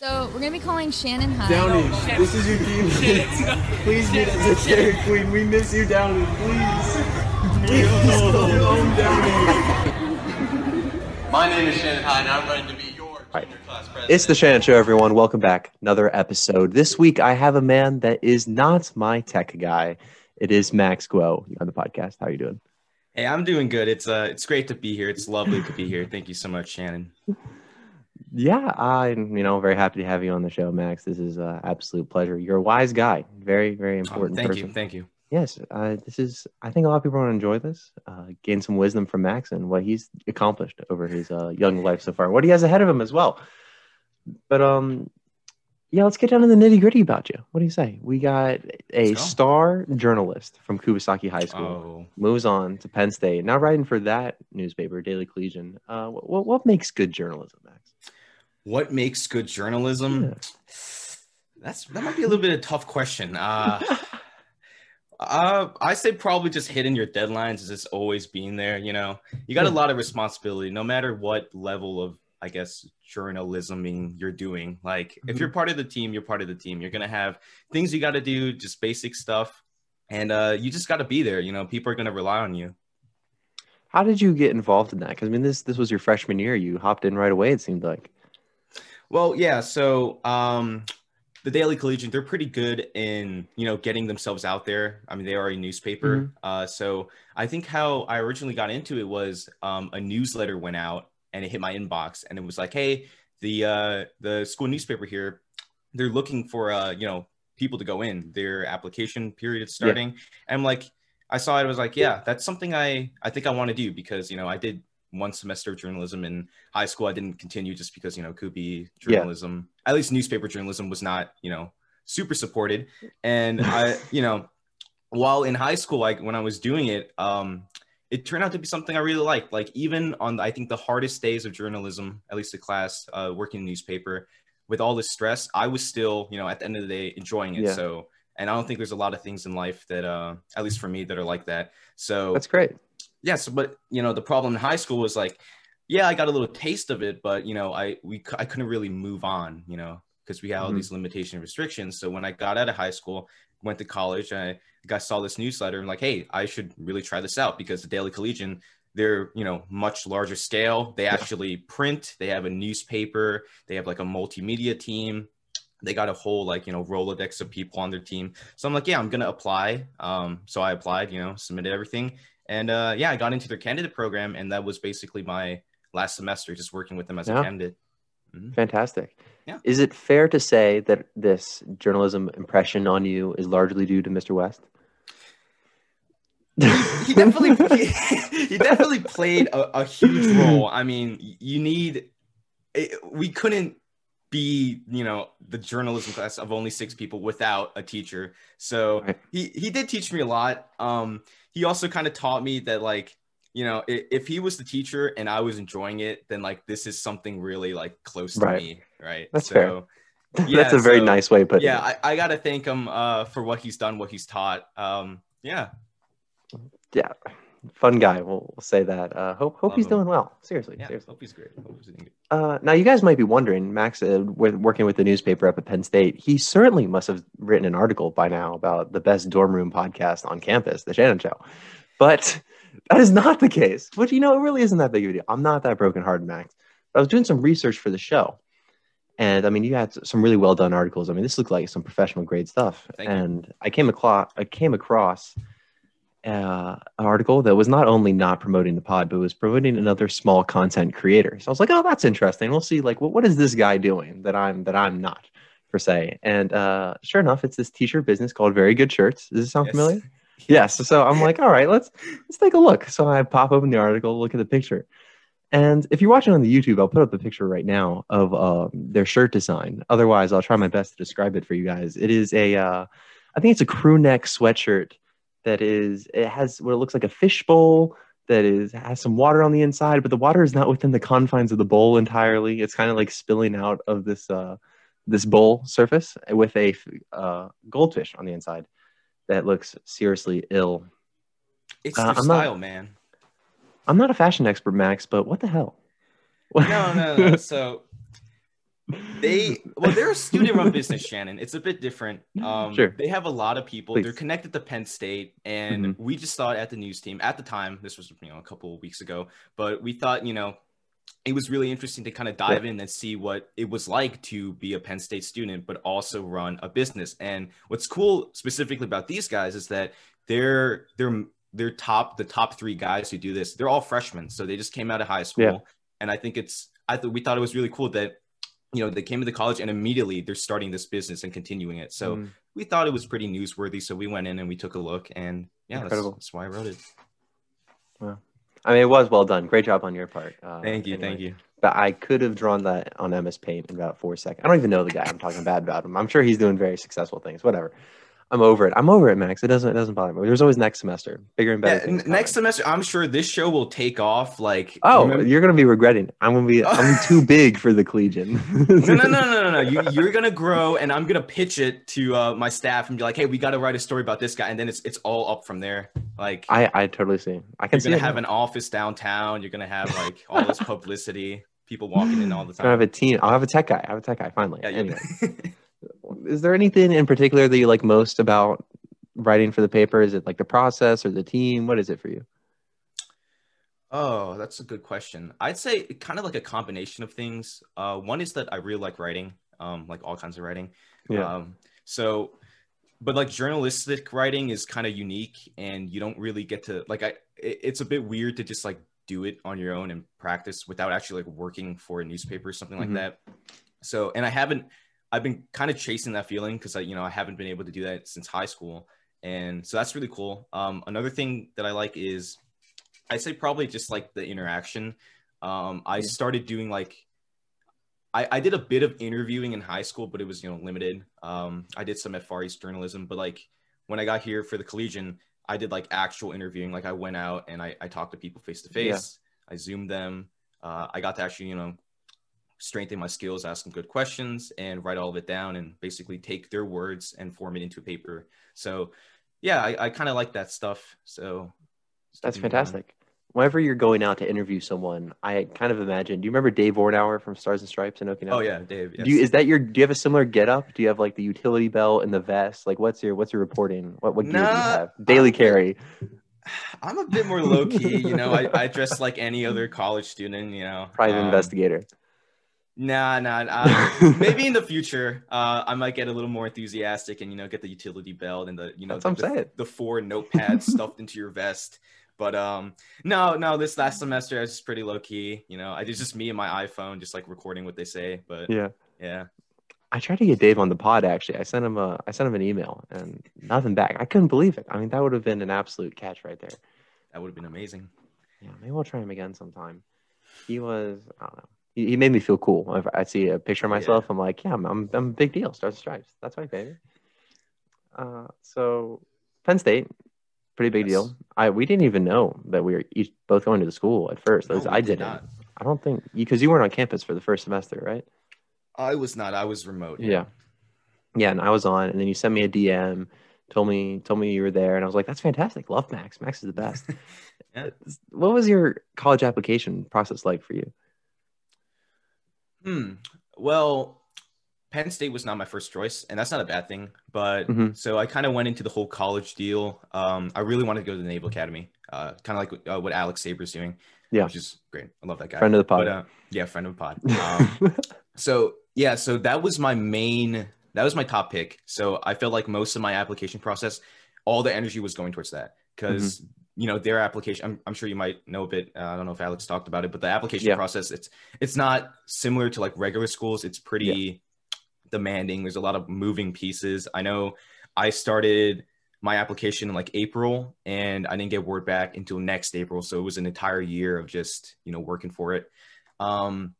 So we're gonna be calling Shannon High. Downey, this is your team. Please meet us at Dairy Queen. We miss you, Downey. Please. Please own Downey. My name is Shannon High, and I'm going to be your junior class president. It's the Shannon Show, everyone. Welcome back. Another episode. This week, I have a man that is not my tech guy. It is Max Guo on the podcast. How are you doing? Hey, I'm doing good. It's uh, it's great to be here. It's lovely to be here. Thank you so much, Shannon. Yeah, I'm you know very happy to have you on the show, Max. This is an absolute pleasure. You're a wise guy. Very very Oh, important thank person. you, thank you. Yes, uh, this is. I think a lot of people are going to enjoy this. Uh, gain some wisdom from Max and what he's accomplished over his uh, young life so far. What he has ahead of him as well. But um, yeah, let's get down to the nitty gritty about you. What do you say? We got a star journalist from Kubasaki High School. Oh, Moves on to Penn State. Now writing for that newspaper, Daily Collegian. Uh, what what makes good journalism, Max? What makes good journalism? That's that might be a little bit of a tough question. Uh, uh, I say probably just hitting your deadlines is just always being there. You know, you got a lot of responsibility, no matter what level of I guess journalisming you're doing. Like if Mm-hmm. you're part of the team, you're part of the team. You're gonna have things you got to do, just basic stuff, and uh, you just got to be there. You know, people are gonna rely on you. How did you get involved in that? Because I mean, this this was your freshman year. You hopped in right away. It seemed like. Well, yeah. So um, the Daily Collegian, they're pretty good in you know getting themselves out there. I mean, they are a newspaper. Uh, so I think how I originally got into it was um, a newsletter went out and it hit my inbox, and it was like, hey, the uh, the school newspaper here, they're looking for uh, you know people to go in. Their application period is starting, and I'm like, I saw it. I was like, yeah, that's something I I think I want to do because you know I did one semester of journalism in high school. I didn't continue just because you know Yeah. journalism, at least newspaper journalism, was not you know super supported. And I, you know, while in high school, like when I was doing it, um, it turned out to be something I really liked. Like even on I think the hardest days of journalism, at least the class uh, working in newspaper, with all this stress, I was still you know at the end of the day enjoying it. Yeah. So. And I don't think there's a lot of things in life that, uh, at least for me, that are like that. So That's great. Yes but you know the problem in high school was like yeah i got a little taste of it but you know i we i couldn't really move on you know because we had all Mhm. these limitation restrictions. So when i got out of high school went to college i got saw this newsletter and like hey i should really try this out because the daily collegian they're you know much larger scale. They actually print they have a newspaper they have like a multimedia team. They got a whole like you know rolodex of people on their team. So i'm like yeah i'm gonna apply. Um so i applied you know submitted everything and uh, yeah, I got into their candidate program, and that was basically my last semester, just working with them as Yeah. a candidate. Mhm. Fantastic. Yeah. Is it fair to say that this journalism impression on you is largely due to Mr. West? He definitely, he, he definitely played a, a huge role. I mean, you need, it, we couldn't be, you know, the journalism class of only six people without a teacher. So Right. he he did teach me a lot. Um, he also kind of taught me that like, you know, if, if he was the teacher and I was enjoying it, then like this is something really like close to Right. me, right? That's fair. Yeah, That's a very so- nice way put yeah. I, I gotta thank him uh for what he's done what he's taught um yeah Yeah. Fun guy. We'll, we'll say that. Uh, hope hope Love he's him. doing well. Seriously. yeah Seriously. hope he's great hope he's doing good. Uh, now, you guys might be wondering, Max, uh, with working with the newspaper up at Penn State, he certainly must have written an article by now about the best dorm room podcast on campus, The Shannon Show. But that is not the case. Which, you know, it really isn't that big of a deal. I'm not that broken hearted, Max. But I was doing some research for the show. And I mean, you had some really well done articles. I mean, this looked like some professional grade stuff. Thank you. and I came across, I came across uh, article that was not only not promoting the pod, but was promoting another small content creator. So I was like, oh, that's interesting. We'll see, like, what, what is this guy doing that I'm that I'm not, per se. And uh, sure enough, it's this t-shirt business called Very Good Shirts. Does this sound Yes. familiar? Yes. So I'm like, all right, let's let's take a look. So I pop open the article, look at the picture. And if you're watching on the YouTube, I'll put up the picture right now of um, their shirt design. Otherwise, I'll try my best to describe it for you guys. It is a, uh, I think it's a crew neck sweatshirt that is, it has what it looks like a fish bowl that is has some water on the inside, but the water is not within the confines of the bowl entirely. It's kind of like spilling out of this uh, this bowl surface with a uh, goldfish on the inside that looks seriously ill. It's Uh, I'm not- style, man. I'm not a fashion expert, Max, but what the hell? No, no, no. So they well they're a student run business shannon it's a bit different um Sure. they have a lot of people Please. they're connected to penn state and Mhm. we just thought at the news team at the time this was you know a couple of weeks ago but we thought you know it was really interesting to kind of dive in and see what it was like to be a penn state student but also run a business and what's cool specifically about these guys is that they're they're they're top the top three guys who do this they're all freshmen so they just came out of high school Yeah. and i think it's i thought we thought it was really cool that you know they came into college and immediately they're starting this business and continuing it so Mm, we thought it was pretty newsworthy so we went in and we took a look and yeah that's, that's why i wrote it Well, I mean, it was well done. Great job on your part. Uh, thank you anyway. thank you But I could have drawn that on MS Paint in about four seconds. I don't even know the guy. I'm talking bad about him. I'm sure he's doing very successful things. Whatever. I'm over it. I'm over it, Max. It doesn't. It doesn't bother me. There's always next semester, bigger and better. yeah, next semester i'm sure this show will take off like Oh, remember- you're gonna be regretting. it. I'm gonna be. I'm too big for the Collegian. no, no, no, no, no, no. You, you're gonna grow, and I'm gonna pitch it to uh, my staff and be like, "Hey, we got to write a story about this guy," and then it's it's all up from there. Like I I totally see. I can you're see. gonna have now. an office downtown. You're gonna have like all this publicity, people walking in all the time. I'm have a team. I'll have a tech guy. I have a tech guy finally. Yeah, anyway, is there anything in particular that you like most about writing for the paper? Is it like the process or the team? What is it for you? Oh, that's a good question. I'd say kind of like a combination of things. Uh, one is that I really like writing, um, like all kinds of writing. Yeah. Um, so, but like journalistic writing is kind of unique, and you don't really get to like I. it- It's a bit weird to just like do it on your own and practice without actually like working for a newspaper or something Mhm. like that. So, and I haven't. I've been kind of chasing that feeling because I, you know, I haven't been able to do that since high school, and so that's really cool. Um, another thing that I like is I'd say probably just like the interaction. Um, I Yeah. started doing like I, I did a bit of interviewing in high school, but it was you know limited. Um, I did some at Far East journalism, but like when I got here for the collegian, I did like actual interviewing. Like I went out and I, I talked to people face to face. I zoomed them. Uh, I got to actually you know strengthen my skills, ask them good questions, and write all of it down, and basically take their words and form it into a paper. So yeah, I, I kind of like that stuff. So That's keeping it going. fantastic. Whenever you're going out to interview someone, I kind of imagine. Do you remember Dave Ornauer from Stars and Stripes in Okinawa? Oh yeah, Dave. Yes. Do you, is that your? Do you have a similar getup? Do you have like the utility belt and the vest? Like, what's your what's your reporting? What what gear do you have? Daily carry. I'm a bit more low key, you know. I, I dress like any other college student, you know. Private Um, investigator. Nah, nah. Uh, maybe in the future, uh, I might get a little more enthusiastic and you know get the utility belt and the you know That's the, the four notepads stuffed into your vest. But um, no, no. This last semester I was just pretty low key. You know, I did just me and my iPhone, just like recording what they say. But Yeah. yeah, I tried to get Dave on the pod. Actually, I sent him a I sent him an email and nothing back. I couldn't believe it. I mean, that would have been an absolute catch right there. that would have been amazing. Yeah, maybe we'll try him again sometime. He was I don't know. He, he made me feel cool. If I see a picture of Yeah. myself, I'm like, yeah, I'm I'm, I'm a big deal. Stars and Stripes. That's right, baby. Uh, so Penn State, pretty big Yes. deal. I we didn't even know that we were each both going to the school at first. No, I did didn't. not. I don't think because you weren't on campus for the first semester, right? I was not. I was remote. Yeah. Yeah, and I was on, and then you sent me a DM, told me told me you were there, and I was like, "That's fantastic. Love Max. Max is the best." Yeah. What was your college application process like for you? Hmm. Well, Penn State was not my first choice, and that's not a bad thing. But Mhm. so I kind of went into the whole college deal. Um, I really wanted to go to the Naval Academy, uh, kind of like uh, what Alex Saber's doing. Yeah. which is great. I love that guy. Friend of the pod. But, uh, yeah, friend of the pod. Um, so yeah, so that was my main. That was my top pick. So I felt like most of my application process, all the energy was going towards that because you know their application. I'm, I'm sure you might know a bit. Uh, I don't know if Alex talked about it, but the application Yeah. process it's it's not similar to like regular schools. It's pretty demanding. There's a lot of moving pieces. I know I started my application in like April and I didn't get word back until next April. So it was an entire year of just, you know, working for it. Um,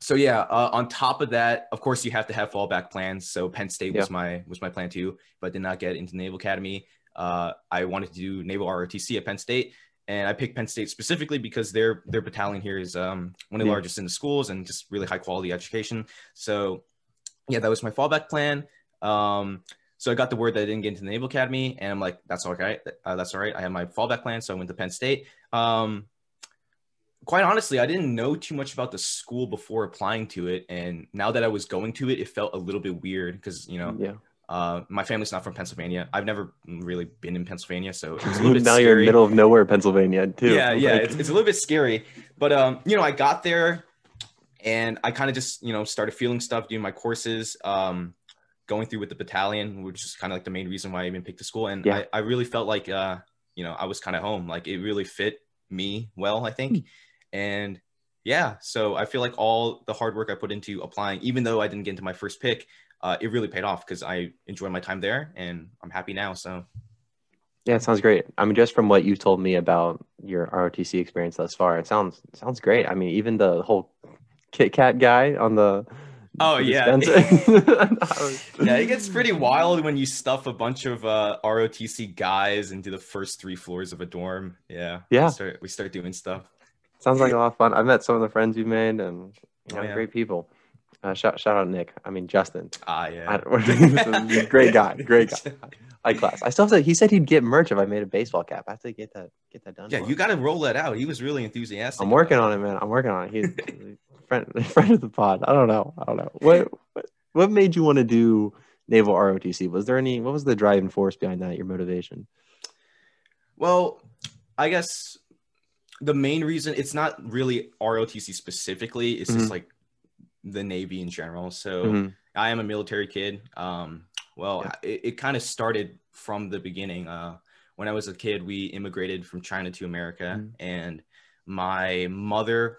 so yeah, uh, on top of that, of course, you have to have fallback plans. So Penn State was my was my plan too, but did not get into Naval Academy. Uh, I wanted to do Naval ROTC at Penn State, and I picked Penn State specifically because their their battalion here is um, one of the largest in the schools and just really high quality education. So yeah, that was my fallback plan. Um, so I got the word that I didn't get into the Naval Academy, and I'm like, that's all right. Uh, that's all right. I have my fallback plan, so I went to Penn State. Um, quite honestly, I didn't know too much about the school before applying to it, and now that I was going to it, it felt a little bit weird because you know, Yeah. Uh, my family's not from Pennsylvania. I've never really been in Pennsylvania, so it was a little bit now you're in scary. middle of nowhere, Pennsylvania, too. Yeah, yeah, Like, it's, it's a little bit scary, but um, you know, I got there, and I kind of just you know started feeling stuff, doing my courses, um, going through with the battalion, which is kind of like the main reason why I even picked the school, and Yeah. I, I really felt like uh, you know, I was kind of home, like it really fit me well, I think, Hmm. and yeah, so I feel like all the hard work I put into applying, even though I didn't get into my first pick, uh, it really paid off because I enjoyed my time there, and I'm happy now. So Yeah, it sounds great. I mean, just from what you told me about your ROTC experience thus far, it sounds it sounds great. I mean, even the whole Kit Kat guy on the Oh, the yeah. yeah, it gets pretty wild when you stuff a bunch of uh, ROTC guys into the first three floors of a dorm. Yeah, Yeah. We start, we start doing stuff. sounds like a lot of fun. I met some of the friends you made, and Oh, yeah. great people. Uh, shout shout out Nick. I mean Justin. Ah, I yeah. great guy, great guy. High class. I still have to. He said he'd get merch if I made a baseball cap. I have to get that get that done. Yeah, you got to roll that out. He was really enthusiastic. I'm working on it, man. I'm working on it. He's friend friend of the pod. I don't know. I don't know. What what, what made you want to do naval ROTC? Was there any? What was the driving force behind that? Your motivation? Well, I guess the main reason it's not really ROTC specifically. It's Mhm. just like the Navy in general. So Mhm. I am a military kid. Um, well, Yeah. it, it kind of started from the beginning. Uh, when I was a kid, we immigrated from China to America, Mhm. and my mother,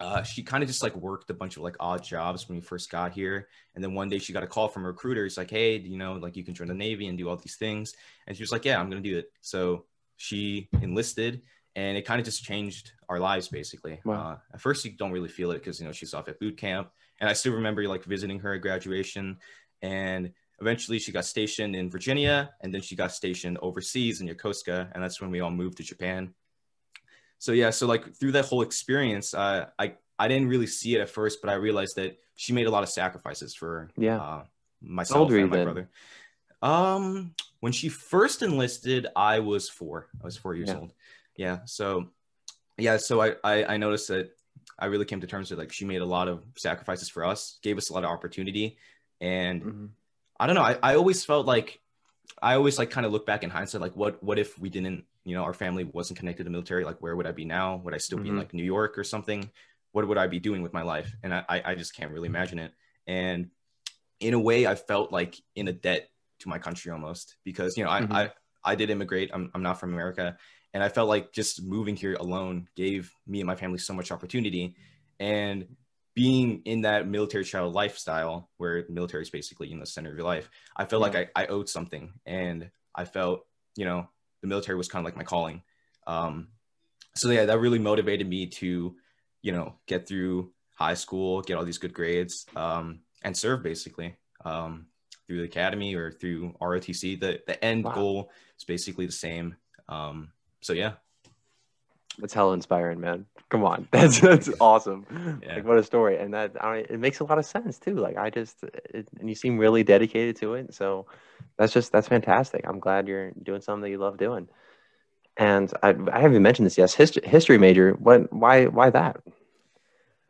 uh, she kind of just like worked a bunch of like odd jobs when we first got here. And then one day she got a call from a recruiter. It's like, hey, you know, like you can join the Navy and do all these things. And she was like, yeah, I'm going to do it. So she enlisted and it kind of just changed our lives basically. Wow. Uh, at first, you don't really feel it because, you know, she's off at boot camp. And I still remember like visiting her at graduation. And eventually she got stationed in Virginia and then she got stationed overseas in Yokosuka. And that's when we all moved to Japan. So yeah, so like through that whole experience, uh, I I didn't really see it at first, but I realized that she made a lot of sacrifices for Yeah. uh, myself and my then? brother. Um, when she first enlisted, I was four. I was four years Yeah. old. Yeah. So, yeah. So I, I I noticed that I really came to terms with like she made a lot of sacrifices for us, gave us a lot of opportunity, and Mhm. I don't know. I, I always felt like I always like kind of look back in hindsight, like what what if we didn't, you know, our family wasn't connected to the military? Like where would I be now? Would I still be in Mhm. like New York or something? What would I be doing with my life? And I I just can't really imagine it. And in a way, I felt like in a debt to my country almost because you know I Mhm. I, I did immigrate. I'm I'm not from America, and I felt like just moving here alone gave me and my family so much opportunity, and being in that military child lifestyle where the military is basically in the center of your life, I felt like I, I owed something, and I felt you know the military was kind of like my calling. Um, so yeah, that really motivated me to you know get through high school, get all these good grades, um, and serve basically um, through the academy or through ROTC. The the end Wow. goal is basically the same. Um, so yeah, That's hella inspiring, man. Come on, that's that's awesome. Yeah. Like what a story, and that I it makes a lot of sense too. Like I just, it, and you seem really dedicated to it. So that's just that's fantastic. I'm glad you're doing something that you love doing. And I, I haven't mentioned this. Yes, history, history major. What? Why? Why that?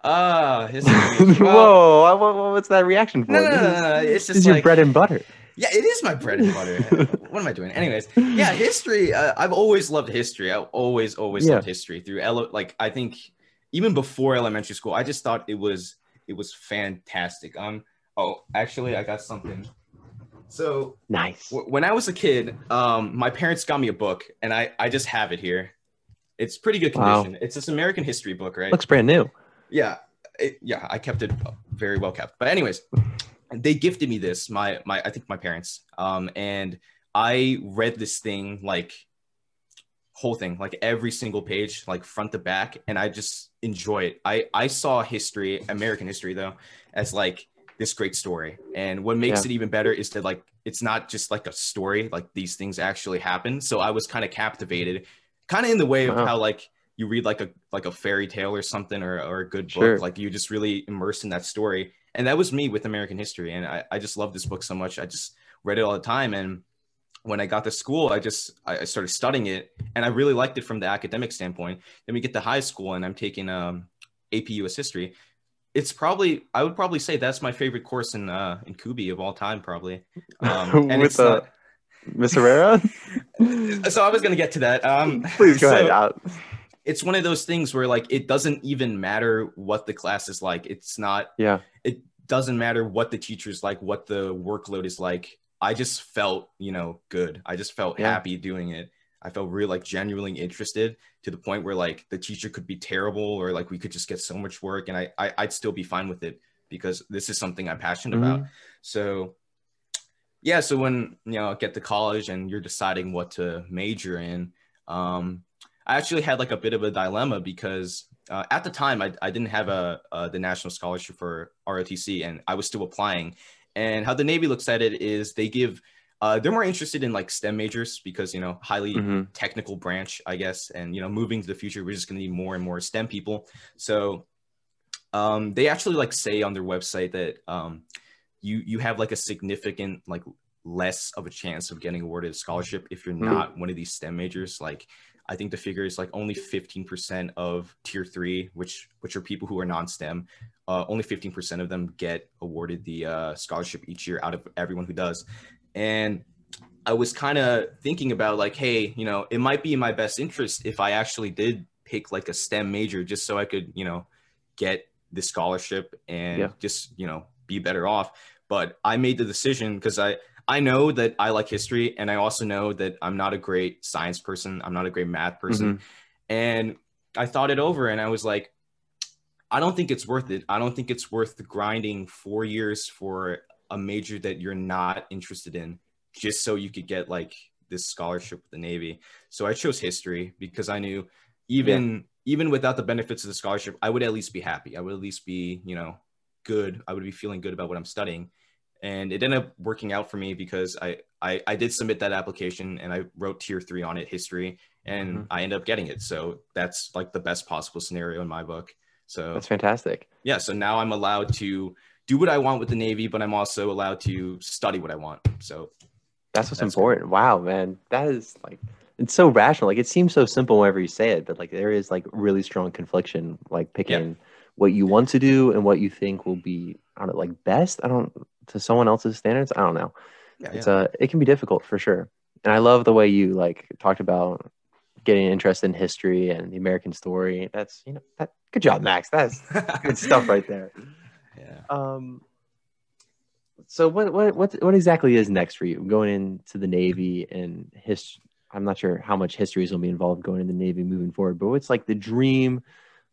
ah, history. major. Well, Whoa! What- what- what's that reaction for? No, no, This no, no, it's just is your bread and butter. Yeah, it is my bread and butter. what am I doing? Anyways, yeah, history. Uh, I've always loved history. I've always, always Yeah. loved history through ele- like I think even before elementary school, I just thought it was it was fantastic. Um. Oh, actually, I got something. So Nice. w- when I was a kid, um, my parents got me a book, and I I just have it here. It's pretty good Wow. condition. It's this American history book, right? Looks brand new. yeah it, yeah i kept it very well kept but anyways they gifted me this my my i think my parents um and i read this thing like whole thing like every single page like front to back and i just enjoy it i i saw history american history though as like this great story and what makes Yeah. it even better is that like it's not just like a story like these things actually happen so i was kind of captivated kind of in the way of Wow. how like you read like a like a fairy tale or something or, or a good book Sure. like you just really immersed in that story and that was me with american history and I, I just love this book so much i just read it all the time and when I got to school, I just I started studying it, and I really liked it from the academic standpoint. Then we get to high school, and I'm taking um, AP US History. It's probably I would probably say that's my favorite course in uh, in Kubi of all time, probably. Um, and With it's uh, not- Miss Herrera? so I was gonna get to that. Um, Please go so ahead. Uh, It's one of those things where like it doesn't even matter what the class is like. It's not yeah. it doesn't matter what the teacher's like, what the workload is like. I just felt, you know, good. I just felt Yeah. happy doing it. I felt really like genuinely interested to the point where like the teacher could be terrible or like we could just get so much work and I, I I'd still be fine with it because this is something I'm passionate Mm-hmm. about. So yeah, so when you know get to college and you're deciding what to major in, um, I actually had like a bit of a dilemma because uh, at the time I, I didn't have a, uh the national scholarship for ROTC and I was still applying. And how the Navy looks at it is they give uh, they're more interested in like STEM majors because you know highly Mhm. technical branch, I guess, and you know moving to the future we're just going to need more and more STEM people. So um, they actually like say on their website that um, you you have like a significant like less of a chance of getting awarded a scholarship if you're Mhm. not one of these STEM majors. Like I think the figure is like only 15% of tier three, which which are people who are non-STEM. Uh, only 15% of them get awarded the uh, scholarship each year out of everyone who does. And I was kind of thinking about like, hey, you know, it might be in my best interest if I actually did pick like a STEM major just so I could, you know, get the scholarship and Yeah. just, you know, be better off. But I made the decision because I I know that I like history and I also know that I'm not a great science person. I'm not a great math person. Mm-hmm. And I thought it over and I was like, I don't think it's worth it. I don't think it's worth grinding four years for a major that you're not interested in just so you could get like this scholarship with the Navy. So I chose history because I knew even even without the benefits of the scholarship, I would at least be happy. I would at least be, you know, good. I would be feeling good about what I'm studying. And it ended up working out for me because I I, I did submit that application and I wrote tier three on it, history, and Mhm. I ended up getting it. So that's like the best possible scenario in my book. So That's fantastic. yeah, so now I'm allowed to do what I want with the Navy, but I'm also allowed to study what I want. So That's what's That's important. Wow, man. That is like it's so rational. Like it seems so simple whenever you say it, but like there is like really strong confliction, like picking what you want to do and what you think will be I don't know, like best. I don't to someone else's standards. I don't know. yeah, It's uh it can be difficult for sure. And I love the way you like talked about getting interested in history and the American story. That's you know that good job, Max. That's good stuff right there. yeah. Um. So what what what what exactly is next for you going into the Navy and his? I'm not sure how much history is going to be involved going in the Navy moving forward, but what's like the dream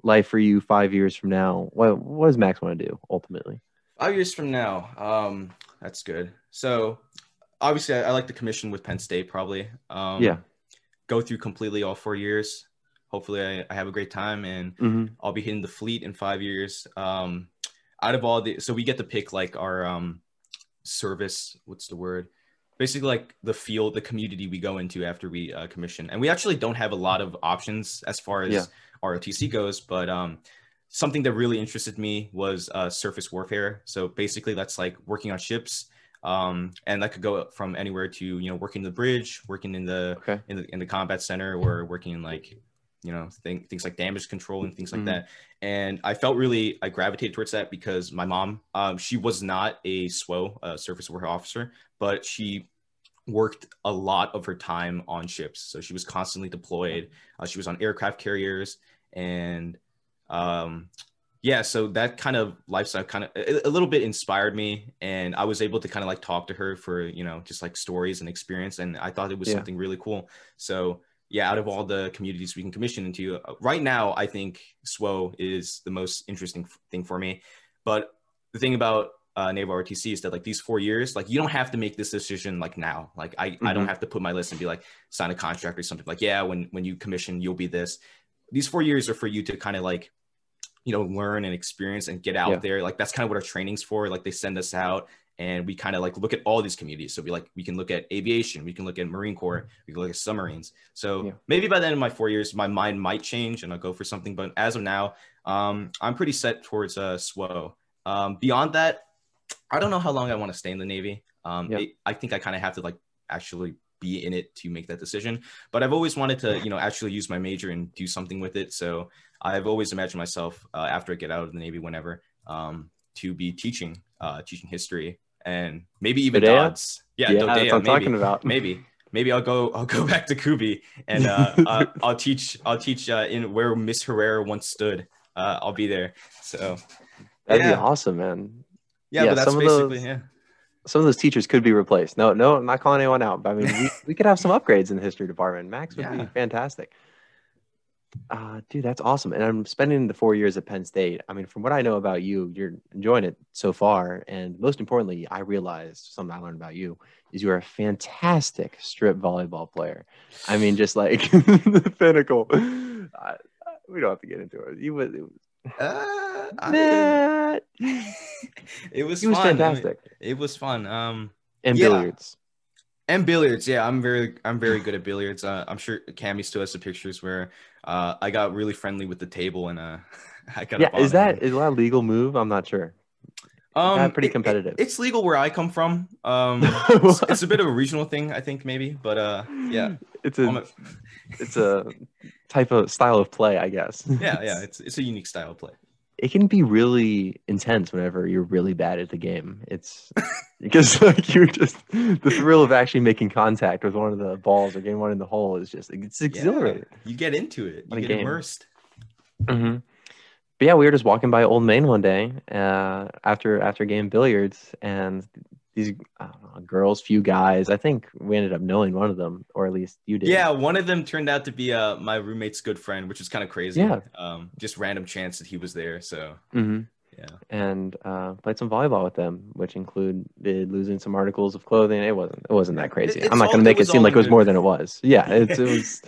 life for you five years from now? What what does Max want to do ultimately? Five years from now, um, that's good. So obviously, I, I like the commission with Penn State. Probably, um, Yeah. Go through completely all four years. Hopefully, I, I have a great time and Mm-hmm. I'll be hitting the fleet in five years. Um, out of all the, so we get to pick like our um, service. What's the word? Basically, like the field, the community we go into after we uh, commission, and we actually don't have a lot of options as far as Yeah. ROTC goes. But um, something that really interested me was uh, surface warfare. So basically, that's like working on ships. Um, and that could go from anywhere to you know working the bridge, working in the Okay. in the in the combat center or working in like you know thing, things like damage control and things like Mhm. that and i felt really i gravitated towards that because my mom um, she was not a SWO, uh, surface warfare officer but she worked a lot of her time on ships so she was constantly deployed uh, she was on aircraft carriers and um, yeah so that kind of lifestyle kind of a, a little bit inspired me and i was able to kind of like talk to her for you know just like stories and experience and i thought it was Yeah. something really cool. So yeah out of all the communities we can commission into uh, right now i think SWO is the most interesting f- thing for me. But the thing about uh, naval rtc is that like these four years like you don't have to make this decision like now. Like i, I don't Mhm. have to put my list and be like sign a contract or something. Like yeah when when you commission you'll be this. These four years are for you to kind of like you know learn and experience and get out Yeah. there like that's kind of what our training's for like they send us out and we kind of like look at all these communities so we like we can look at aviation we can look at marine corps we can look at submarines so Yeah. maybe by the end of my four years my mind might change and i'll go for something but as of now um, i'm pretty set towards uh, SWO. Um, beyond that i don't know how long i want to stay in the navy um, Yeah. it- i think i kind of have to like actually be in it to make that decision. But I've always wanted to, you know, actually use my major and do something with it. So I've always imagined myself uh, after I get out of the Navy, whenever, um, to be teaching, uh, teaching history and maybe even Dodea? DODS. Yeah, Yeah, Dodea, that's what I'm maybe, talking about. maybe. Maybe I'll go. I'll go back to Kubi and uh, uh, I'll teach. I'll teach uh, in where Miss Herrera once stood. Uh, I'll be there. So That'd yeah. be awesome, man. yeah, Yeah, but that's basically those- yeah. Some of those teachers could be replaced. No, no, I'm not calling anyone out. But I mean, we, we could have some upgrades in the history department. Max would be fantastic. Uh, dude, that's awesome. And I'm spending the four years at Penn State. I mean, from what I know about you, you're enjoying it so far. And most importantly, I realized something I learned about you is you're a fantastic strip volleyball player. I mean, just like the pinnacle. I, we don't have to get into it. You was, it was, Uh, I- it was was fun. I mean, fantastic. it was fun. Um, and yeah. billiards. and billiards. Yeah, I'm very, I'm very good at billiards. Uh, I'm sure Cammy still has the pictures where uh, I got really friendly with the table and uh, I got. Yeah, is it that is that a legal move? I'm not sure. um pretty it- it- competitive? it's legal where I come from. Um, it's, it's a bit of a regional thing, I think maybe, but uh, yeah, it's a a- it's a type of style of play, I guess. yeah, yeah. It's it's a unique style of play. It can be really intense whenever you're really bad at the game. It's because like you just the thrill of actually making contact with one of the balls or getting one in the hole is just it's exhilarating. Yeah, you get into it. You get game. immersed. hmm But yeah, we were just walking by Old Main one day uh, after after game billiards, and these I know, girls, few guys. I think we ended up knowing one of them, or at least you did. Yeah, one of them turned out to be uh my roommate's good friend, which is kind of crazy. Yeah. Um, just random chance that he was there. So hmm yeah. and uh, played some volleyball with them, which included losing some articles of clothing. It wasn't it wasn't that crazy. it's I'm not going to make it, seem like it was more than it was. Yeah, it, it was.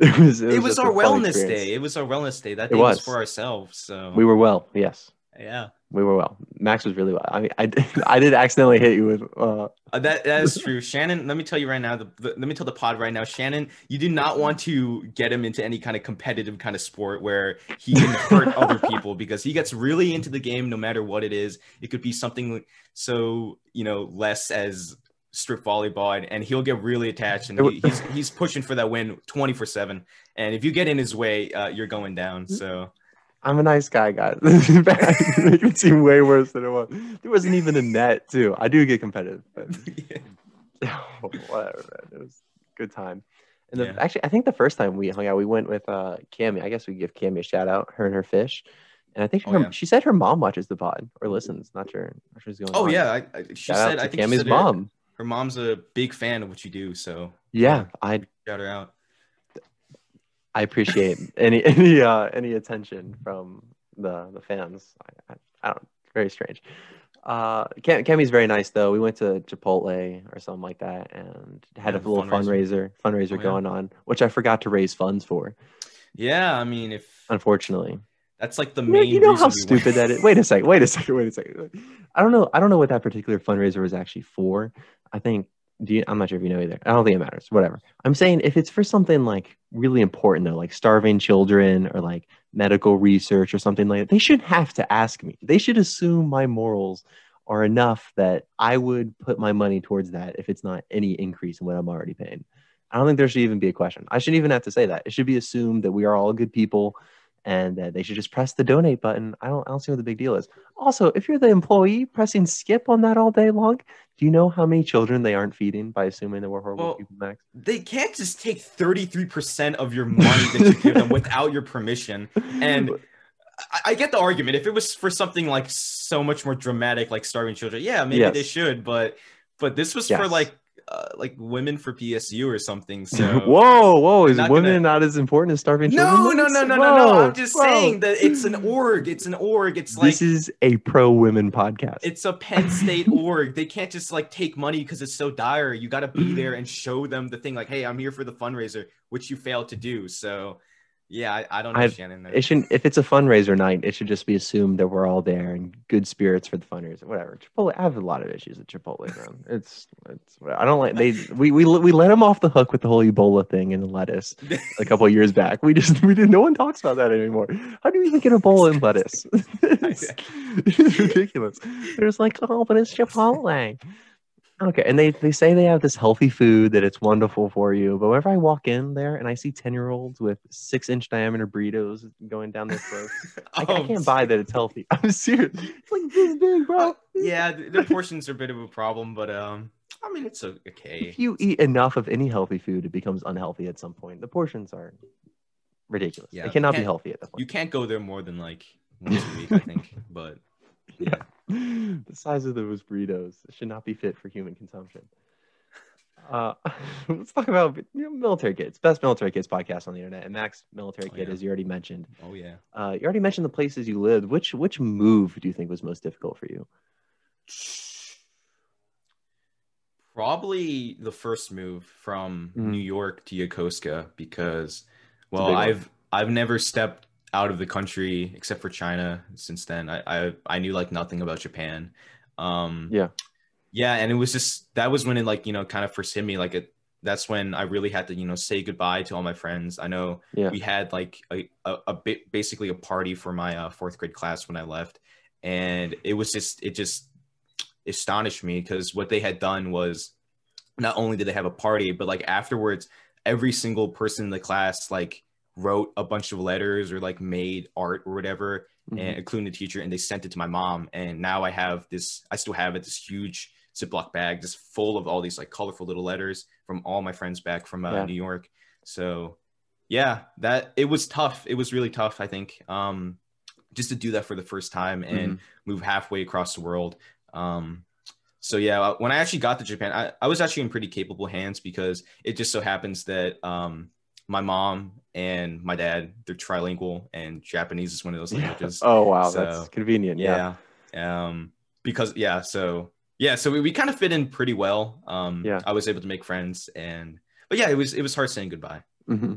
It was. It was just our wellness experience. day. It was our wellness day. That It day was. was. for ourselves. So We were well. Yes, yeah. We were well. Max was really well. I mean, I did, I did accidentally hit you with. Uh, Uh, that that is true, Shannon. Let me tell you right now. The, the, let me tell the pod right now, Shannon. You do not want to get him into any kind of competitive kind of sport where he can hurt other people because he gets really into the game no matter what it is. It could be something so you know less as strip volleyball, and, and he'll get really attached, and he, he's he's pushing for that win twenty four seven. And if you get in his way, uh, you're going down. So I'm a nice guy, guys. Make it seem way worse than it was. There wasn't even a net, too. I do get competitive, but whatever, man. It was a good time. And the, Yeah. actually, I think the first time we hung out, we went with uh, Cammy. I guess we give Cammy a shout out. Her and her fish. And I think Oh, her, yeah. she said her mom watches the pod or listens. Not sure. Not sure what's going oh on. yeah, I, I, she Shout said I think she Cammy's said her- mom. her mom's a big fan of what you do. So Yeah, I shout her out. I appreciate any any uh any attention from the the fans. I, I, I don't very strange. Uh, Cam, Cammy's very nice though. We went to Chipotle or something like that and had Yeah, a little fundraiser fundraiser. fundraiser Oh, yeah. going on, which I forgot to raise funds for. Yeah, I mean if Unfortunately, That's like the main. you know how we went. stupid that is. Wait a second. Wait a second. Wait a second. I don't know. I don't know what that particular fundraiser was actually for. I think. Do you, I'm not sure if you know either. I don't think it matters. Whatever. I'm saying if it's for something like really important though, like starving children or like medical research or something like that, they shouldn't have to ask me. They should assume my morals are enough that I would put my money towards that if it's not any increase in what I'm already paying. I don't think there should even be a question. I shouldn't even have to say that. It should be assumed that we are all good people and that they should just press the donate button. I don't I don't see what the big deal is. Also, if you're the employee pressing skip on that all day long, do you know how many children they aren't feeding by assuming that we're horrible Well, people, Max? They can't just take 33% of your money that you give them without your permission. And I, I get the argument. If it was for something like so much more dramatic, like starving children, yeah, maybe they should. But but this was for like uh, like women for PSU or something. So whoa, whoa, is not women gonna- not as important as starving no, children? no, Max? no, no, no, no. I'm just whoa. saying that it's an org. It's an org. It's like this is a pro women podcast. it's a Penn State org. They can't just like take money because it's so dire. You got to be there and show them the thing. Like, hey, I'm here for the fundraiser, which you failed to do. So, yeah, I, I don't know, I've- Shannon. it shouldn't if it's a fundraiser night, it should just be assumed that we're all there and good spirits for the fundraiser. Whatever. Chipotle, I have a lot of issues with Chipotle, man. It's it's I don't like they we we we let them off the hook with the whole Ebola thing and the lettuce a couple of years back. We just we didn't. no one talks about that anymore. How do you even get Ebola in lettuce? it's, it's ridiculous. They're just like, oh, but it's Chipotle. Okay, and they, they say they have this healthy food that it's wonderful for you, but whenever I walk in there and I see ten year olds with six inch diameter burritos going down their throats, I, I Oh, can't buy that it's healthy. I'm serious. It's like this big, bro. yeah, the, the portions are a bit of a problem, but um, I mean it's okay. If you eat enough of any healthy food, it becomes unhealthy at some point. The portions are ridiculous. Yeah, it cannot be healthy at that point. You can't go there more than like once a week, I think. But yeah, the size of those burritos should not be fit for human consumption. Uh, let's talk about you know, military kids. Best military kids podcast on the internet. And Max, military Oh, kid, yeah. as you already mentioned. oh yeah. Uh, you already mentioned the places you lived. Which which move do you think was most difficult for you? Probably the first move from Mhm. New York to Yokosuka because, well. I've I've never stepped out of the country except for China since then. I I, I knew like nothing about Japan. Um, Yeah. yeah, and it was just that was when it like you know kind of first hit me. Like it, that's when I really had to you know say goodbye to all my friends. I know Yeah. we had like a a, a bit basically a party for my uh, fourth grade class when I left, and it was just it just astonished me because what they had done was not only did they have a party, but like afterwards, every single person in the class like wrote a bunch of letters or like made art or whatever, Mhm. and including the teacher, and they sent it to my mom. And now I have this, I still have it, this huge Ziploc bag just full of all these like colorful little letters from all my friends back from uh, Yeah. New York. So yeah, that it was tough. It was really tough, I think. Um, just to do that for the first time and move halfway across the world. Um, so yeah, when I actually got to Japan, I, I was actually in pretty capable hands because it just so happens that um, my mom and my dad they're trilingual and Japanese is one of those Yeah. languages. Oh wow, So, that's convenient. Yeah. yeah. Um, because yeah, so yeah, so we, we kind of fit in pretty well. Um, Yeah. I was able to make friends and but yeah, it was it was hard saying goodbye. hmm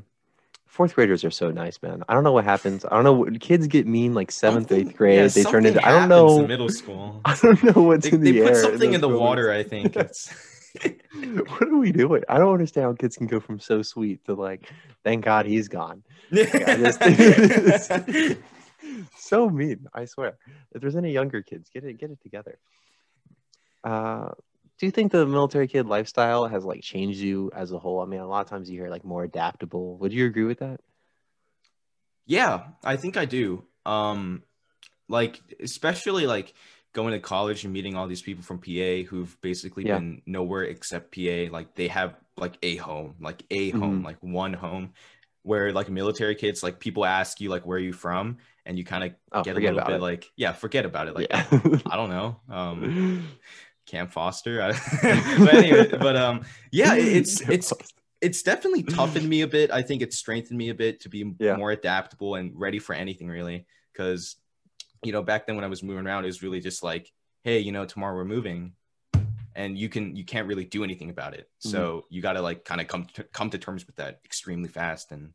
Fourth graders are so nice, man. I don't know what happens. I don't know. Kids get mean like seventh, eighth grade. yeah, they turn into. I don't know. in middle school. I don't know what's They, in the they air. put something in those the water, I think. It's what are we doing? I don't understand how kids can go from so sweet to like, thank God he's gone. Just- so mean. I swear. If there's any younger kids, get it, get it together. Uh, do you think the military kid lifestyle has like changed you as a whole? I mean, a lot of times you hear like more adaptable. Would you agree with that? Yeah, I think I do. Um, like especially like going to college and meeting all these people from PA who've basically Yeah. been nowhere except PA. Like they have like a home, like a home, Mhm. like one home. Where like military kids, like people ask you like where are you from, and you kind of Oh, get a little bit it. like yeah, forget about it. Like yeah. I don't know. Um, Camp Foster. But anyway, but um, yeah, it's it's it's definitely toughened me a bit. I think it's strengthened me a bit to be Yeah. more adaptable and ready for anything really. Because, you know, back then when I was moving around, it was really just like, hey, you know, tomorrow we're moving, and you can you can't really do anything about it. Mm-hmm. So you got to like kind of come to, come to terms with that extremely fast and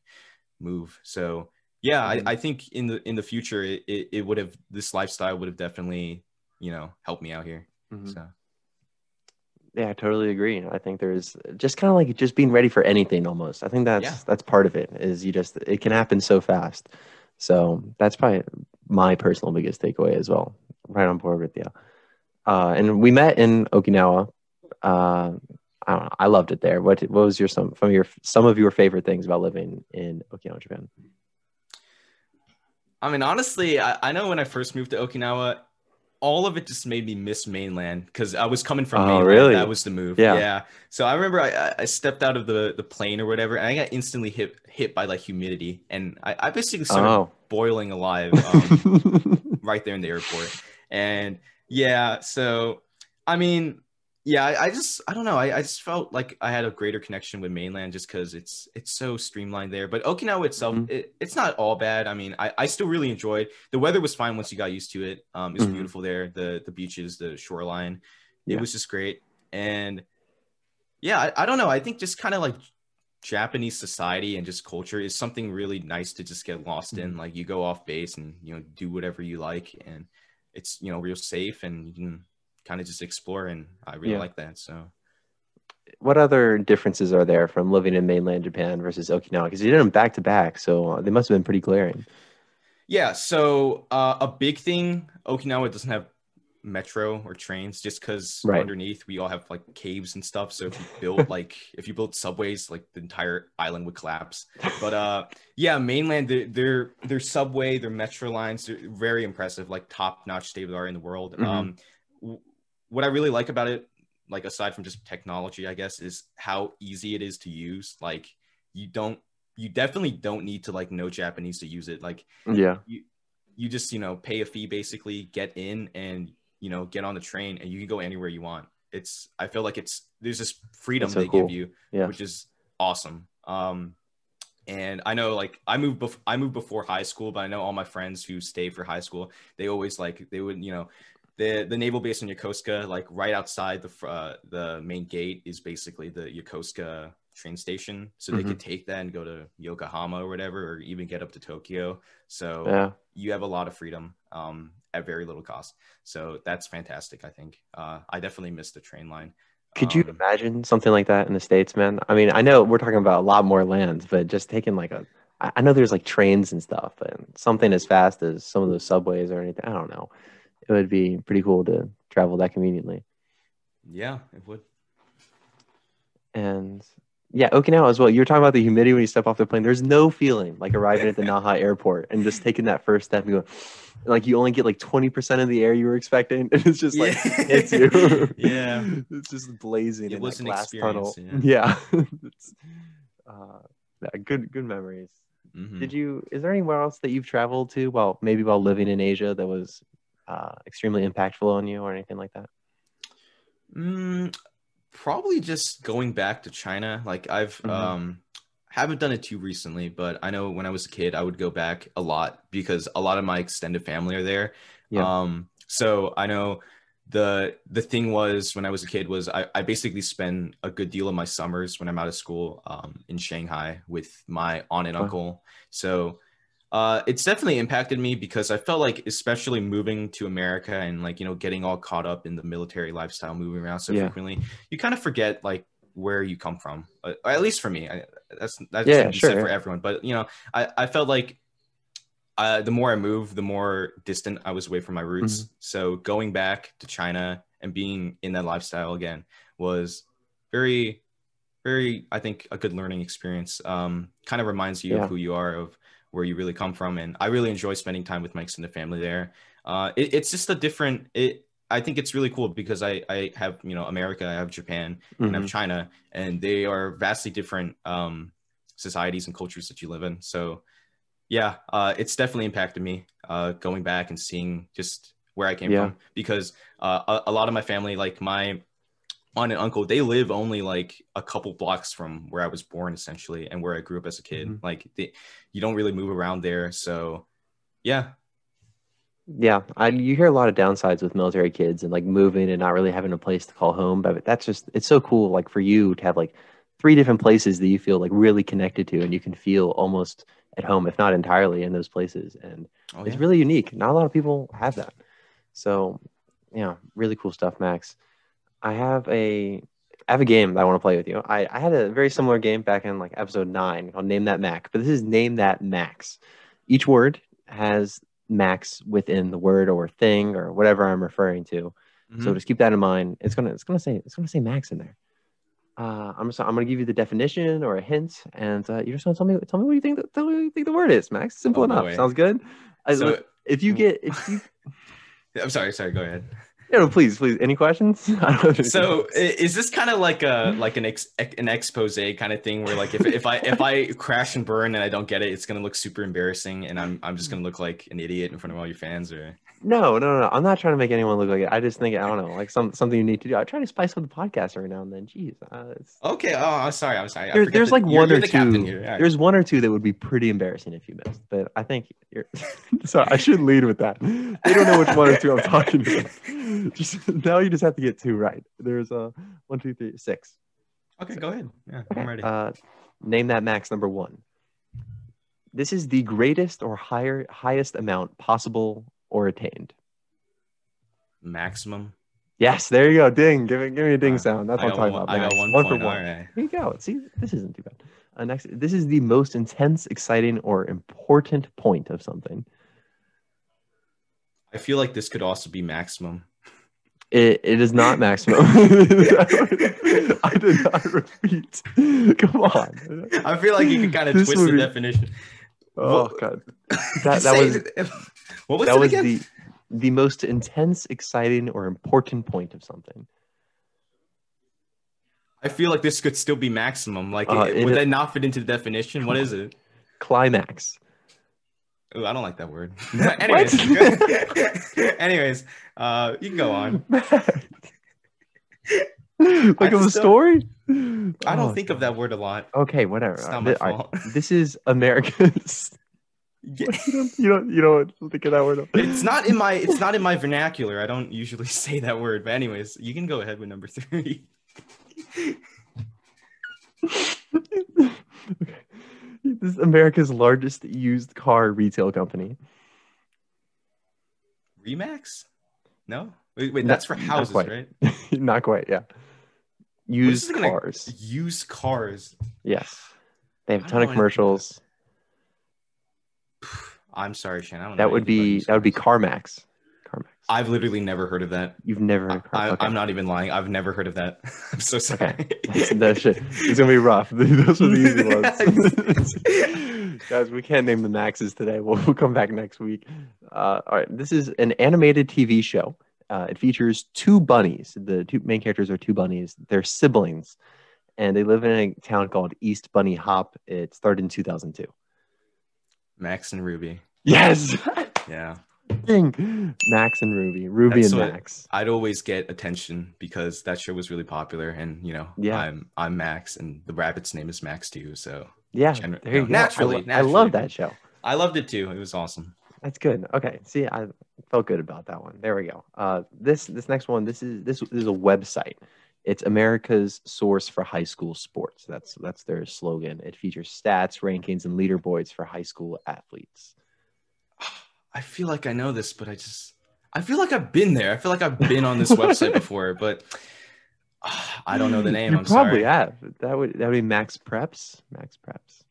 move. So yeah. I, I think in the in the future it, it, it would have this lifestyle would have definitely you know helped me out here. Mhm. So Yeah, I totally agree. I think there's just kind of like just being ready for anything almost. I think that's Yeah. that's part of it is you just it can happen so fast. So that's probably my personal biggest takeaway as well. Right on board with you. Uh, and we met in Okinawa. Uh, I don't know. I loved it there. What what was your some from your some of your favorite things about living in Okinawa, Japan? I mean, honestly, I, I know when I first moved to Okinawa, all of it just made me miss mainland because I was coming from Oh, mainland. really? That was the move. Yeah. Yeah. So I remember I- I, stepped out of the, the plane or whatever, and I got instantly hit hit by like humidity, and I, I basically started Oh. boiling alive um, right there in the airport. And yeah, so I mean, yeah, I, I just I don't know. I, I just felt like I had a greater connection with mainland just because it's it's so streamlined there. But Okinawa itself, Mhm. it, it's not all bad. I mean, I, I still really enjoyed the weather was fine once you got used to it. Um, it's Mhm. beautiful there. The the beaches, the shoreline, Yeah. it was just great. And yeah, I, I don't know. I think just kind of like Japanese society and just culture is something really nice to just get lost in. Mm-hmm. Like you go off base and you know do whatever you like, and it's you know real safe and you can kind of just explore. And I really Yeah. like that. So what other differences are there from living in mainland Japan versus Okinawa? Because you did them back to back, so they must have been pretty glaring. yeah, so uh, a big thing Okinawa doesn't have metro or trains just because Right. underneath we all have like caves and stuff. So if you build like if you build subways, like the entire island would collapse. But uh yeah, mainland their their, their subway, their metro lines, they're very impressive, like top notch state of the art in the world. Mhm. Um what I really like about it, like aside from just technology, I guess, is how easy it is to use. Like you don't you definitely don't need to like know Japanese to use it. Like Yeah. you you just you know pay a fee basically get in and you know get on the train and you can go anywhere you want it's i feel like it's there's this freedom so they cool. give you Yeah. which is awesome um and i know like i moved bef- i moved before high school but i know all my friends who stay for high school they always like they would you know the the naval base in yokosuka like right outside the uh, the main gate is basically the yokosuka train station so they Mm-hmm. could take that and go to yokohama or whatever or even get up to tokyo so Yeah. you have a lot of freedom um, at very little cost. So that's fantastic. I think uh, I definitely missed the train line. Could you Um, imagine something like that in the States, man? I mean, I know we're talking about a lot more lands, but just taking like a I know there's like trains and stuff, and something as fast as some of those subways or anything. I don't know. It would be pretty cool to travel that conveniently. Yeah, it would. And yeah, Okinawa as well. You were talking about the humidity when you step off the plane. There's no feeling like arriving at the Naha airport and just taking that first step and go, like you only get like 20% of the air you were expecting. And it's just like hits you. Yeah. it's just blazing It in was an glass tunnel. experience, Yeah. it's, uh, yeah, good, good memories. Mhm. Did you, is there anywhere else that you've traveled to? while maybe while living in Asia that was uh, extremely impactful on you or anything like that? Mm, probably just going back to China. Like I've Mhm. um haven't done it too recently, but I know when I was a kid, I would go back a lot because a lot of my extended family are there. Yeah. Um, so I know the the thing was when I was a kid was I, I basically spend a good deal of my summers when I'm out of school um, in Shanghai with my aunt and uncle. So uh, it's definitely impacted me because I felt like, especially moving to America and like you know getting all caught up in the military lifestyle, moving around so Yeah. frequently, you kind of forget like where you come from. Uh, at least for me, I, that's that's Yeah, sure, for everyone. But you know, I I felt like uh, the more I moved, the more distant I was away from my roots. Mm-hmm. So going back to China and being in that lifestyle again was very, very, I think, a good learning experience. Um, kind of reminds you Yeah. of who you are, of where you really come from, and I really enjoy spending time with my extended family there. Uh, it, it's just a different. It I think it's really cool because I I have you know America, I have Japan, and I have China, and they are vastly different um, societies and cultures that you live in. So yeah, uh, it's definitely impacted me uh, going back and seeing just where I came Yeah. from because uh, a, a lot of my family, like my aunt and uncle, they live only like a couple blocks from where I was born, essentially, and where I grew up as a kid. Mhm. Like they, you don't really move around there, so yeah, Yeah, I you hear a lot of downsides with military kids and like moving and not really having a place to call home. But that's just it's so cool, like for you to have like three different places that you feel like really connected to, and you can feel almost at home, if not entirely, in those places. And oh, it's really unique. Not a lot of people have that. So, yeah, really cool stuff, Max. I have a I have a game that I want to play with you. I, I had a very similar game back in like episode nine called Name That Mac, but this is Name That Max. Each word has max within the word or thing or whatever I'm referring to. So Mhm. just keep that in mind. It's gonna it's gonna say it's gonna say max in there. Uh, I'm just I'm gonna give you the definition or a hint, and uh, you're just gonna tell me tell me what you think the, tell me what you think the word is, Max. Simple Oh, enough. Sounds good. So- if you get if you I'm sorry, sorry, go ahead. No, no, please please any questions? I don't have So is this kind of like a like an ex, an expose kind of thing where like if, if I if I crash and burn and I don't get it, it's gonna look super embarrassing and I'm I'm just gonna look like an idiot in front of all your fans or no, no, no. I'm not trying to make anyone look like it. I just think I don't know, like some something you need to do. I try to spice up the podcast every now and then. Jeez, uh, okay. Oh, I'm sorry. I'm sorry. There- there's that like one or the two. right. There's one or two that would be pretty embarrassing if you missed, but I think you're. Sorry, I should lead with that. They don't know which one or two I'm talking about. Just now, you just have to get two right. There's a one, two, three, six. Okay, go ahead. Yeah, I'm ready. Uh, name that max number one. This is the greatest or higher highest amount possible or attained. Maximum. Yes, there you go. Ding. Give it. Give me a ding Uh, sound. That's I what I'm talking one, about. I got one, one point. for one. Right. Here you go. See, this isn't too bad. Uh, next, this is the most intense, exciting, or important point of something. I feel like this could also be maximum. It, it is not maximum. I did not repeat. Come on. I feel like you could kind of This twist would the be- definition. Oh What- god. That that was what was that it was again? the the most intense, exciting, or important point of something. I feel like this could still be maximum. Like, Uh, it- it- would that not fit into the definition? What is it? Climax. Ooh, I don't like that word. Anyways, anyways, uh, you can go on. like I of a don't- story? I don't Oh, think of that word a lot. Okay, whatever. It's Uh, not my thi- all right, fault. This is America's. Yeah. you don't. You don't. You don't think of that word. It's not in my it's not in my vernacular. I don't usually say that word. But anyways, you can go ahead with number three. okay. This is America's largest used car retail company. Remax? No? Wait, wait that's for not houses, quite. right? Not quite. Yeah. Used cars. Used cars. Yes. They have a ton of commercials. I'm sorry, Shan. I don't know That would be that would be. CarMax. I've literally never heard of that. You've never heard of I, okay. I'm not even lying. I've never heard of that. I'm so sorry. That shit. It's gonna be rough. Those are the easy ones. Guys, we can't name the maxes today. We'll, we'll come back next week. Uh, all right, this is an animated TV show. Uh, it features two bunnies. The two main characters are two bunnies. They're siblings, and they live in a town called East Bunny Hop. It started in 2002. Max and Ruby. Yes, Yeah. Ding. Max and Ruby, Ruby That's and what- Max. I'd always get attention because that show was really popular, and you know, Yeah. I'm I'm Max, and the rabbit's name is Max too. So Yeah, gener- there you no, go. naturally, I, lo- I love that show. I loved it too. It was awesome. That's good. Okay. See, I felt good about that one. There we go. Uh, this this next one. This is this is a website. It's America's source for high school sports. That's that's their slogan. It features stats, rankings, and leaderboards for high school athletes. I feel like I know this, but I just I feel like I've been there. I feel like I've been on this website before, but ah, I don't know the name. You I'm probably sorry. have. That would that would be Max Preps. Max Preps.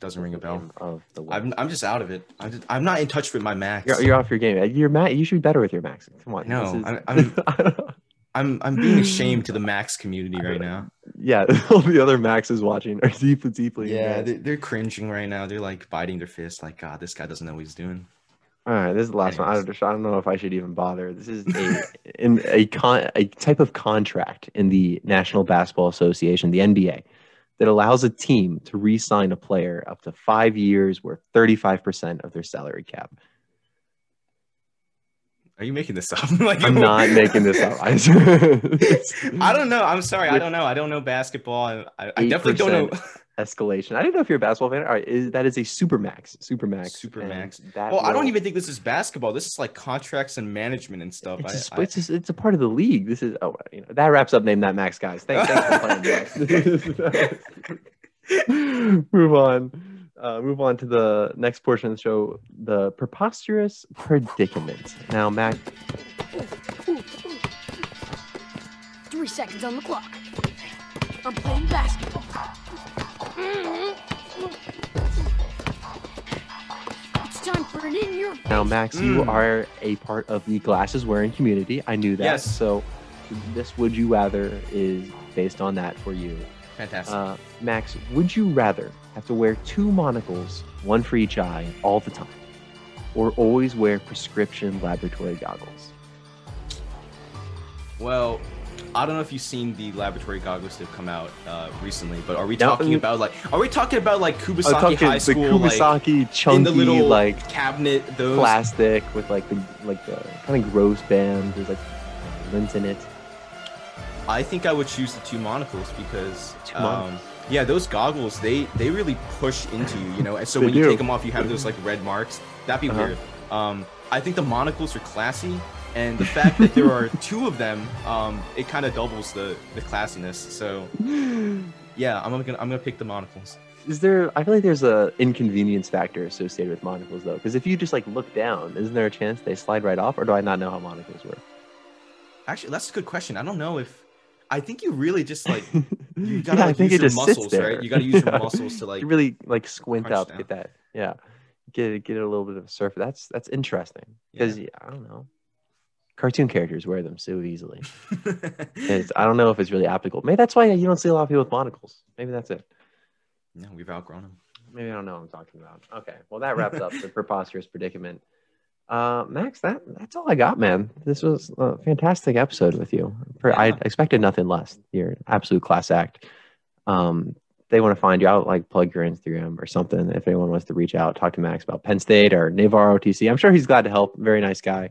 Doesn't ring a bell. Of the web. I'm I'm just out of it. I'm just, I'm not in touch with my Max. you're, you're off your game. You're Max. You should be better with your Max. Come on. No, is- I'm- I'm- I don't know. I'm I'm being ashamed to the Max community right now. yeah, all the other Maxes watching are deeply, deeply. Yeah, they're, they're cringing right now. They're like biting their fist, like God, this guy doesn't know what he's doing. All right, this is the last one. I Anyways. don't, I don't know if I should even bother. This is a in a con a type of contract in the National Basketball Association, the NBA, that allows a team to re-sign a player up to five years, worth thirty-five percent of their salary cap. Are you making this up? like I'm not making this up. I, I don't know. I'm sorry. I don't know. I don't know basketball. I, I definitely don't know. Escalation. I didn't know if you're a basketball fan. All right, is, that is a super max, super max, Super max. That Well, I don't even think this is basketball. This is like contracts and management and stuff. It's, I- a, sp- I- it's, just, it's a part of the league. This is oh, you know that wraps up name that max, guys. Thanks, thanks for playing. Max. move on. Uh, move on to the next portion of the show, the preposterous predicament. Now, Mac, Three seconds on the clock. I'm playing basketball. It's time for an in your now Max, you Mm. are a part of the glasses wearing community. I knew that. Yes. So, this would you rather is based on that for you. Fantastic. Uh, Max, would you rather have to wear two monocles, one for each eye, all the time, or always wear prescription laboratory goggles? well, I don't know if you've seen the laboratory goggles that have come out uh, recently, but are we talking mm. about like? Are we talking about like Kubasaki High the School, like Kubasaki chunky, in the little like cabinet? Those plastic with like the like the kind of gross band. There's like lint in it. I think I would choose the two monocles because Two um, monocles. yeah, those goggles they they really push into you, you know. And so when you take them off, you have those like red marks. That'd be Uh-huh. weird. Um, I think the monocles are classy, and the fact that there are two of them, um, it kind of doubles the the classiness. So yeah, I'm gonna I'm gonna pick the monocles. Is there? I feel like there's a inconvenience factor associated with monocles though, because if you just like look down, isn't there a chance they slide right off, or do I not know how monocles work? Actually, that's a good question. I don't know if I think you really just like you gotta yeah, like, think use your muscles, right? You gotta use your muscles to like you really like squint up, down. get that, yeah, get get a little bit of a surface. That's that's interesting because I don't know. Cartoon characters wear them so easily. I don't know if it's really applicable. Maybe that's why you don't see a lot of people with monocles. Maybe that's it. no, we've outgrown them. Maybe I don't know what I'm talking about. Okay. Well, that wraps up the preposterous predicament. Uh, Max, that that's all I got, man. This was a fantastic episode with you. I expected nothing less. You're an absolute class act. Um, they want to find you out, like plug your Instagram or something. If anyone wants to reach out, talk to Max about Penn State or Navy ROTC. I'm sure he's glad to help. Very nice guy.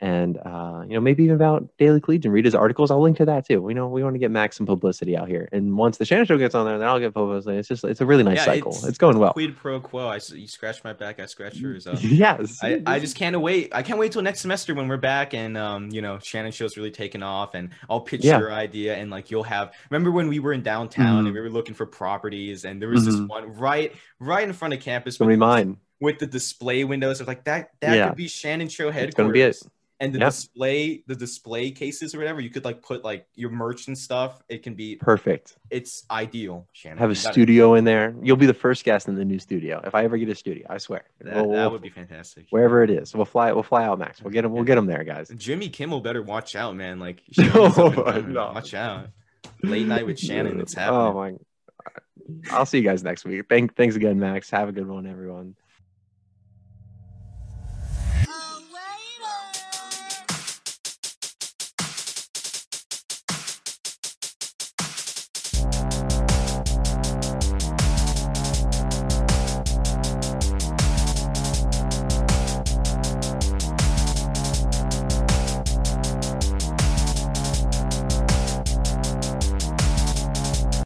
And uh, you know, maybe even about Daily Collegian. Read his articles. I'll link to that too. We know we want to get Max some publicity out here. And once the Shannon Show gets on there, then I'll get publicity. It's just it's a really nice Yeah, cycle. it's It's, going well. Quid pro quo. I you scratch my back, I scratch yours. Yes. I, I just can't wait. I can't wait till next semester when we're back and um, you know, Shannon show's really taking off and I'll pitch Yeah. your idea and like you'll have remember when we were in downtown Mhm. and we were looking for properties and there was this Mhm. one right right in front of campus it's gonna be mine. with the display windows. Of like that that Yeah. could be Shannon show headquarters. It's gonna be it. And the Yep. display, the display cases or whatever, you could like put like your merch and stuff. It can be Perfect. it's ideal, Shannon. Have a studio in there. You'll be the first guest in the new studio if I ever get a studio. I swear. That, We'll- that we'll- would be fantastic. wherever it is. We'll fly. We'll fly out, Max. We'll get him. We'll get him there, guys. Jimmy Kimmel better watch out, man. Like, No, Shannon's up and coming. Oh, no. watch out. Late night with Shannon, it's oh, happening. Oh my. I'll see you guys next week. Thank, thanks again, Max. Have a good one, everyone.